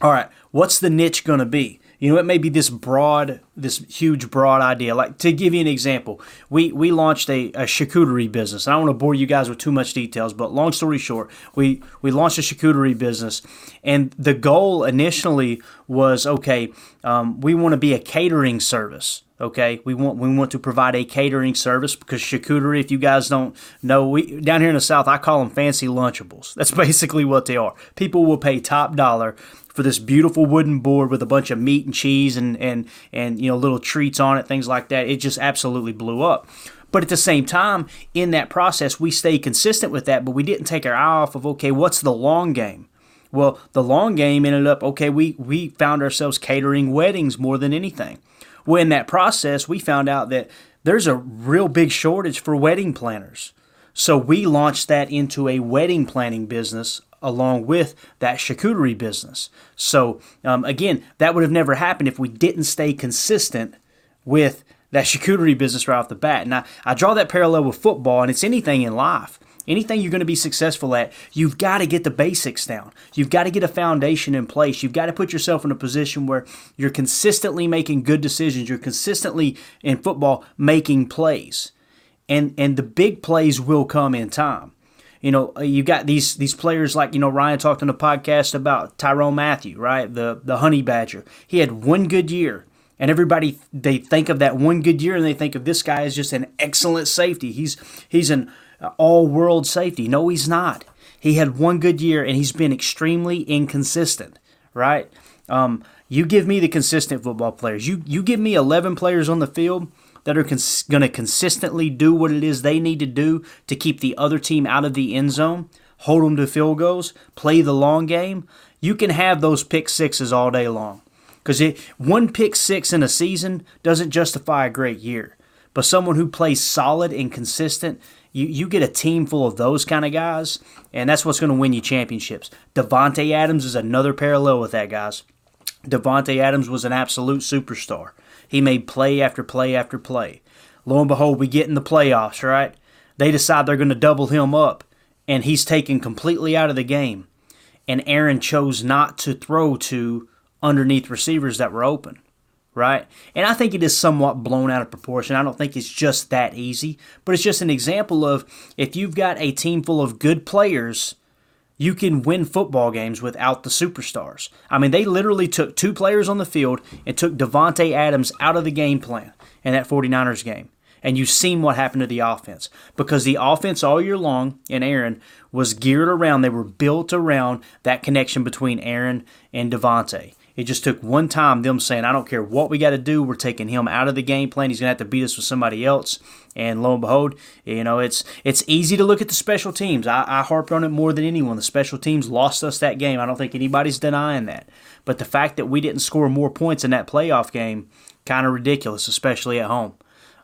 all right, what's the niche going to be? You know, it may be this broad, this huge broad idea. Like to give you an example, we we launched a, a charcuterie business. I don't want to bore you guys with too much details, but long story short, we we launched a charcuterie business, and the goal initially was okay. Um, we want to be a catering service. Okay, we want we want to provide a catering service because charcuterie. If you guys don't know, we down here in the South, I call them fancy Lunchables. That's basically what they are. People will pay top dollar for this beautiful wooden board with a bunch of meat and cheese and and and you know little treats on it, things like that. It just absolutely blew up. But at the same time, in that process, we stayed consistent with that, but we didn't take our eye off of okay, what's the long game? Well, the long game ended up okay. We we found ourselves catering weddings more than anything. Well, in that process, we found out that there's a real big shortage for wedding planners. So we launched that into a wedding planning business along with that charcuterie business. So, um, again, that would have never happened if we didn't stay consistent with that charcuterie business right off the bat. And I, I draw that parallel with football, and it's anything in life. Anything you're going to be successful at, you've got to get the basics down. You've got to get a foundation in place. You've got to put yourself in a position where you're consistently making good decisions. You're consistently in football making plays. And and the big plays will come in time. You know, uh, you got these these players like you know Ryan talked on the podcast about Tyrann Mathieu, right? The the Honey Badger. He had one good year, and everybody they think of that one good year, and they think of this guy as just an excellent safety. He's he's an all world safety. No, he's not. He had one good year, and he's been extremely inconsistent, right? Um, you give me the consistent football players. You you give me 11 players on the field that are cons- going to consistently do what it is they need to do to keep the other team out of the end zone, hold them to field goals, play the long game, you can have those pick sixes all day long. Because one pick six in a season doesn't justify a great year. But someone who plays solid and consistent, you, you get a team full of those kind of guys, and that's what's going to win you championships. Davante Adams is another parallel with that, guys. Davante Adams was an absolute superstar. He made play after play after play. Lo and behold, we get in the playoffs, right? They decide they're going to double him up, and he's taken completely out of the game. And Aaron chose not to throw to underneath receivers that were open, right? And I think it is somewhat blown out of proportion. I don't think it's just that easy, but it's just an example of if you've got a team full of good players, you can win football games without the superstars. I mean, they literally took two players on the field and took Davante Adams out of the game plan in that 49ers game. And you've seen what happened to the offense because the offense all year long in Aaron was geared around, they were built around that connection between Aaron and Davante. It just took one time them saying, I don't care what we got to do, we're taking him out of the game plan. He's going to have to beat us with somebody else. And lo and behold, you know, it's it's easy to look at the special teams. I, I harped on it more than anyone. The special teams lost us that game. I don't think anybody's denying that. But the fact that we didn't score more points in that playoff game, kind of ridiculous, especially at home.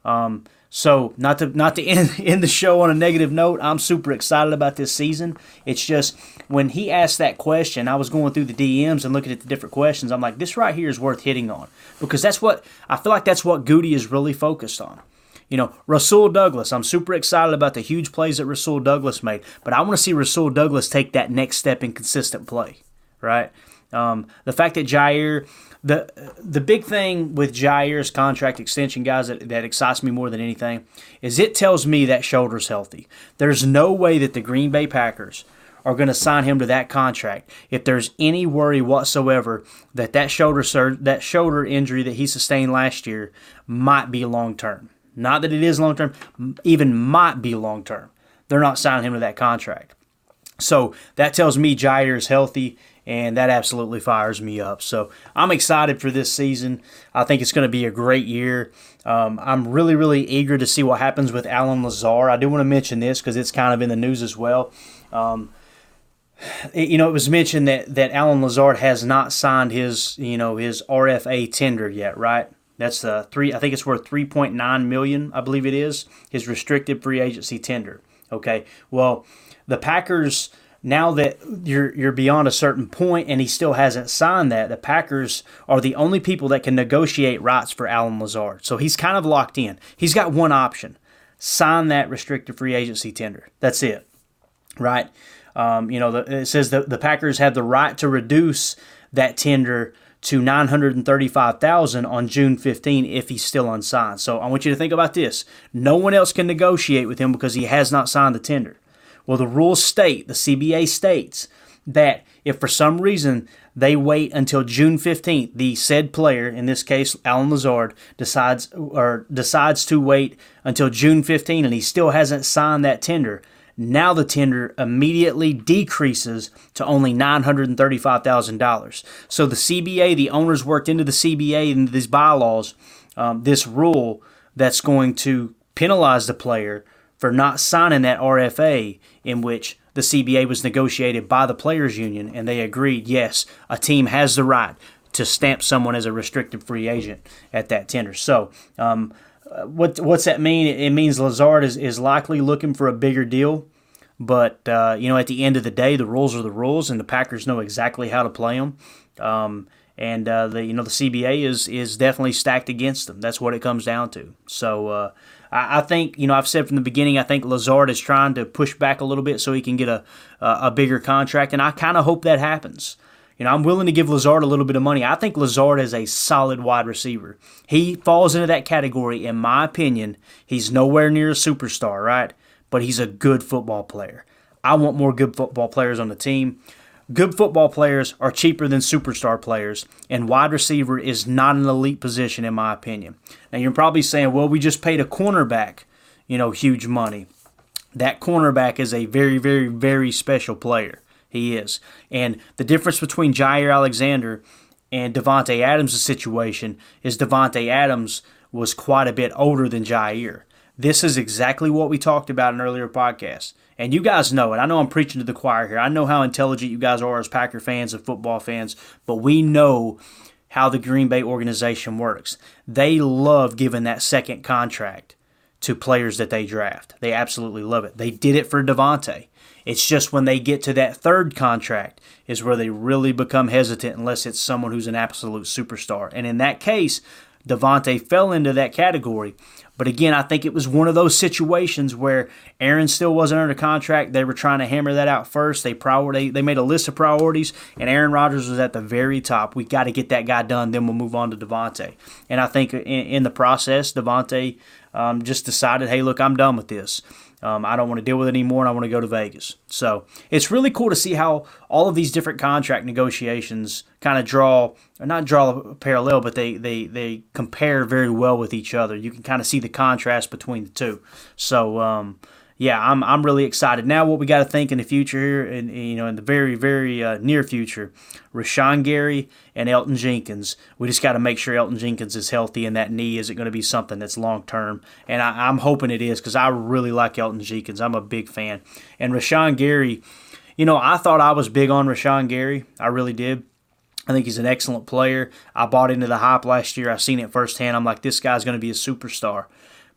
Um, so not to not to end, end the show on a negative note, I'm super excited about this season. It's just when he asked that question, I was going through the DMs and looking at the different questions. I'm like, this right here is worth hitting on because that's what I feel like that's what Gutey is really focused on. You know, Rasul Douglas, I'm super excited about the huge plays that Rasul Douglas made, but I want to see Rasul Douglas take that next step in consistent play, right? Um, the fact that Jaire the the big thing with Jaire's contract extension, guys, that, that excites me more than anything is it tells me that shoulder's healthy. There's no way that the Green Bay Packers are going to sign him to that contract if there's any worry whatsoever that that shoulder sur- that shoulder injury that he sustained last year might be long term. Not that it is long term, even might be long term. They're not signing him to that contract. So that tells me Jaire is healthy and that absolutely fires me up. So I'm excited for this season. I think it's going to be a great year. Um, I'm really, really eager to see what happens with Allen Lazard. I do want to mention this because it's kind of in the news as well. Um, it, you know, it was mentioned that that Allen Lazard has not signed his, you know, his RFA tender yet, right? That's the three. I think it's worth 3.9 million. I believe it is his restricted free agency tender. Okay. Well, the Packers now that you're you're beyond a certain point and he still hasn't signed that, the Packers are the only people that can negotiate rights for Allen Lazard. So he's kind of locked in. He's got one option: sign that restricted free agency tender. That's it, right? Um, you know, the, it says that the Packers have the right to reduce that tender to 935,000 on June 15 if he's still unsigned. So I want you to think about this. No one else can negotiate with him because he has not signed the tender. Well, the rules state, the CBA states, that if for some reason they wait until June 15th, the said player, in this case Allen Lazard, decides or decides to wait until June 15th and he still hasn't signed that tender, now the tender immediately decreases to only $935,000. So the CBA, the owners worked into the CBA and these bylaws um, this rule that's going to penalize the player for not signing that RFA in which the CBA was negotiated by the players union and they agreed yes a team has the right to stamp someone as a restricted free agent at that tender. So um, what what's that mean? It means Lazard is, is likely looking for a bigger deal but uh, you know at the end of the day the rules are the rules and the Packers know exactly how to play them um, and uh, the you know the CBA is is definitely stacked against them. That's what it comes down to. So uh, I, I think you know I've said from the beginning I think Lazard is trying to push back a little bit so he can get a a, a bigger contract, and I kind of hope that happens. You know, I'm willing to give Lazard a little bit of money. I think Lazard is a solid wide receiver. He falls into that category, in my opinion. He's nowhere near a superstar, right? But he's a good football player. I want more good football players on the team. Good football players are cheaper than superstar players, and wide receiver is not an elite position, in my opinion. Now, you're probably saying, well, we just paid a cornerback, you know, huge money. That cornerback is a very, very, very special player. He is. And the difference between Jaire Alexander and Davante Adams' situation is Davante Adams was quite a bit older than Jaire. This is exactly what we talked about in earlier podcasts. And you guys know it. I know I'm preaching to the choir here. I know how intelligent you guys are as Packer fans and football fans, but we know how the Green Bay organization works. They love giving that second contract to players that they draft. They absolutely love it. They did it for Davante. It's just when they get to that third contract is where they really become hesitant unless it's someone who's an absolute superstar. And in that case, Davante fell into that category. But again, I think it was one of those situations where Aaron still wasn't under contract. They were trying to hammer that out first. They priority they made a list of priorities, and Aaron Rodgers was at the very top. We got to get that guy done. Then we'll move on to Davante. And I think in, in the process, Davante um, just decided, hey, look, I'm done with this. Um, I don't want to deal with it anymore, and I want to go to Vegas. So it's really cool to see how all of these different contract negotiations kind of draw, or not draw a parallel, but they, they, they compare very well with each other. You can kind of see the contrast between the two. So, um, yeah, I'm, I'm really excited. Now, what we got to think in the future here, and you know, in the very very uh, near future, Rashan Gary and Elgton Jenkins. We just got to make sure Elgton Jenkins is healthy, and that knee isn't going to be something that's long term. And I, am hoping it is because I really like Elgton Jenkins. I'm a big fan. And Rashan Gary, you know, I thought I was big on Rashan Gary. I really did. I think he's an excellent player. I bought into the hype last year. I seen it firsthand. I'm like, this guy's going to be a superstar.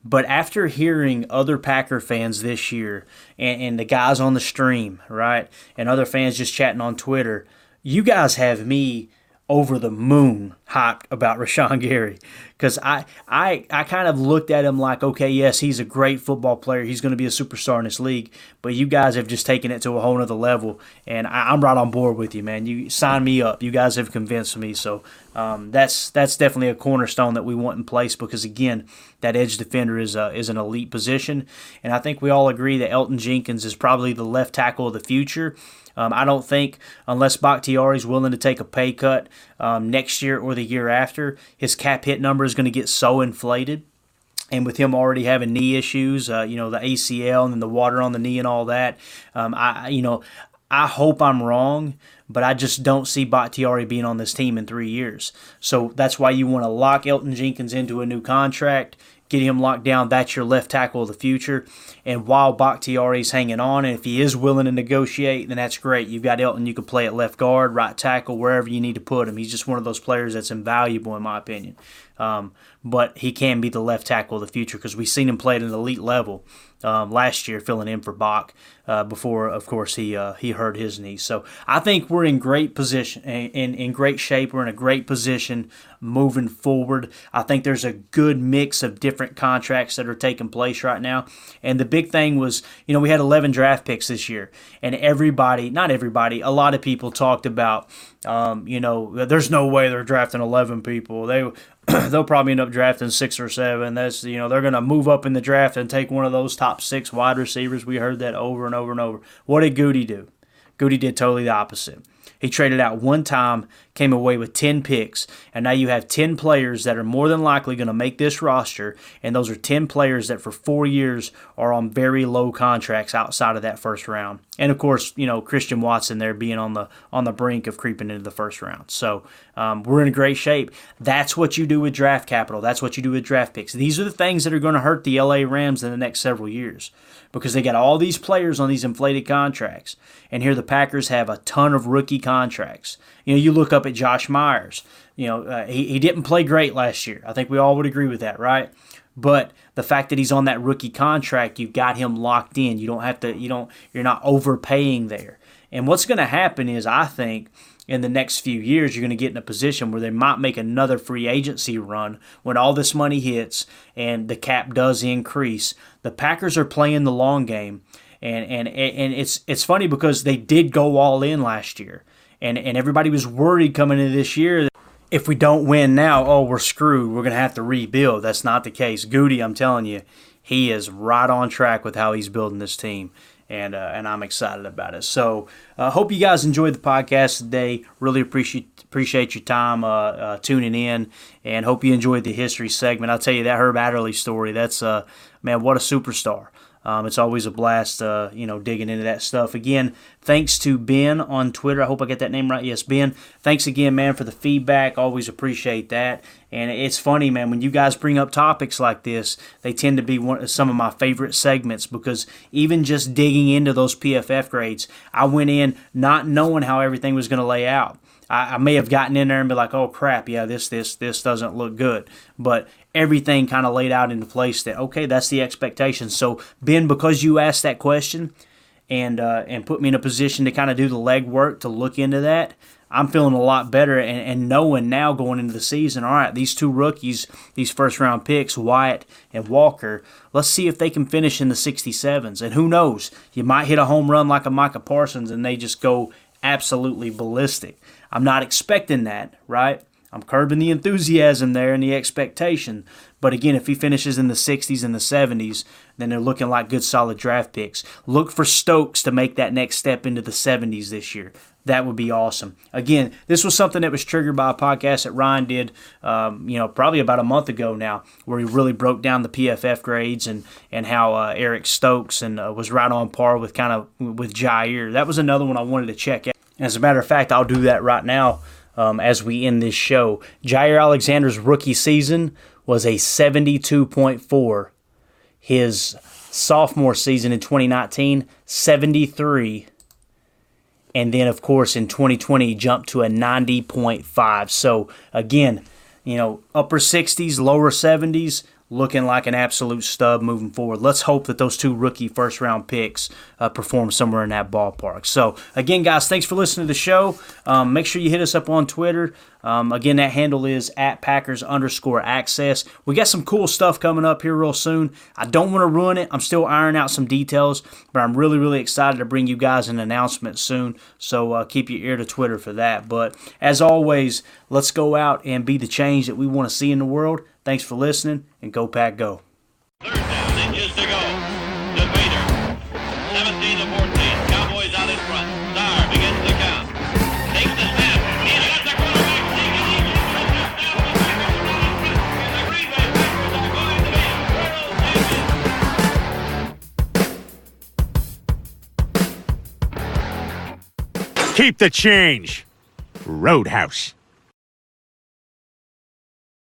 But after hearing other Packer fans this year and, and, the guys on the stream, right, and other fans just chatting on Twitter, you guys have me over the moon hyped about Rashan Gary because I, I I kind of looked at him like, okay, yes, he's a great football player. He's going to be a superstar in this league. But you guys have just taken it to a whole other level, and I, am right on board with you, man. You sign me up. You guys have convinced me. So um, that's that's definitely a cornerstone that we want in place because again, that edge defender is a, is an elite position, and I think we all agree that Elgton Jenkins is probably the left tackle of the future. Um, I don't think, unless Bakhtiari is willing to take a pay cut um, next year or the year after, his cap hit number is going to get so inflated. And with him already having knee issues, uh, you know, the ACL and then the water on the knee and all that, um, I, you know, I hope I'm wrong, but I just don't see Bakhtiari being on this team in three years. So that's why you want to lock Elgton Jenkins into a new contract get him locked down. That's your left tackle of the future. And while Bakhtiari's hanging on, and if he is willing to negotiate, then that's great. You've got Elgton, you can play at left guard, right tackle, wherever you need to put him. He's just one of those players that's invaluable, in my opinion. Um, but he can be the left tackle of the future because we've seen him play at an elite level um, last year, filling in for Bach uh, before, of course, he uh, he hurt his knee. So I think we're in great position, in in great shape. We're in a great position moving forward. I think there's a good mix of different contracts that are taking place right now. And the big thing was, you know, we had 11 draft picks this year, and everybody, not everybody, a lot of people talked about, um, you know, there's no way they're drafting 11 people. They they'll probably end up drafting six or seven. That's you know they're going to move up in the draft and take one of those top six wide receivers. We heard that over and over and over. What did Gutey do? Gutey did totally the opposite. He traded out one time, came away with 10 picks, and now you have 10 players that are more than likely going to make this roster, and those are 10 players that for four years are on very low contracts outside of that first round. And of course, you know Christian Watson there being on the on the brink of creeping into the first round. So um, we're in great shape. That's what you do with draft capital. That's what you do with draft picks. These are the things that are going to hurt the LA Rams in the next several years because they got all these players on these inflated contracts. And here the Packers have a ton of rookie contracts. You know, you look up at Josh Myers. You know, uh, he, he didn't play great last year. I think we all would agree with that, right? But the fact that he's on that rookie contract, you've got him locked in. You don't have to, you don't, you're not overpaying there. And what's going to happen is, I think, in the next few years, you're going to get in a position where they might make another free agency run when all this money hits and the cap does increase. The Packers are playing the long game, and and and it's it's funny because they did go all in last year, and and everybody was worried coming into this year. If we don't win now, oh, we're screwed. We're going to have to rebuild. That's not the case. Gutey, I'm telling you, he is right on track with how he's building this team and uh, and I'm excited about it. So, uh, hope you guys enjoyed the podcast today. Really appreciate appreciate your time uh, uh, tuning in, and hope you enjoyed the history segment. I'll tell you that Herb Adderley story. That's uh, man, what a superstar. Um, it's always a blast, uh, you know, digging into that stuff. Again, thanks to Ben on Twitter. I hope I get that name right. Yes, Ben. Thanks again, man, for the feedback. Always appreciate that. And it's funny, man, when you guys bring up topics like this, they tend to be one, some of my favorite segments because even just digging into those PFF grades, I went in not knowing how everything was going to lay out. I, may have gotten in there and be like, oh crap, yeah, this this this doesn't look good. But everything kind of laid out into place that okay, that's the expectation. So Ben, because you asked that question and uh, and put me in a position to kind of do the legwork to look into that, I'm feeling a lot better and, and knowing now going into the season, all right, these two rookies, these first round picks, Wyatt and Walker, let's see if they can finish in the 67s. And who knows, you might hit a home run like a Micah Parsons and they just go absolutely ballistic. I'm not expecting that, right? I'm curbing the enthusiasm there and the expectation. But again, if he finishes in the 60s and the 70s, then they're looking like good solid draft picks. Look for Stokes to make that next step into the 70s this year. That would be awesome. Again, this was something that was triggered by a podcast that Ryan did, um, you know, probably about a month ago now, where he really broke down the PFF grades and and how uh, Eric Stokes and uh, was right on par with kind of with Jaire. That was another one I wanted to check out. As a matter of fact, I'll do that right now um, as we end this show. Jaire Alexander's rookie season was a 72.4. His sophomore season in 2019, 73. And then, of course, in 2020, he jumped to a 90.5. So, again, you know, upper 60s, lower 70s, looking like an absolute stub moving forward. Let's hope that those two rookie first round picks uh, perform somewhere in that ballpark. So, again, guys, thanks for listening to the show. Um, make sure you hit us up on Twitter. Um, again, that handle is at Packers underscore access. We got some cool stuff coming up here real soon. I don't want to ruin it. I'm still ironing out some details, but I'm really, really excited to bring you guys an announcement soon. So uh, keep your ear to Twitter for that. But as always, let's go out and be the change that we want to see in the world. Thanks for listening, and go Pack Go. Third down, inches to go. DeVader, 17 to 14. Cowboys out in front. Starr begins the count. Takes the snap. He's got the quarterback. Keep the change. Roadhouse.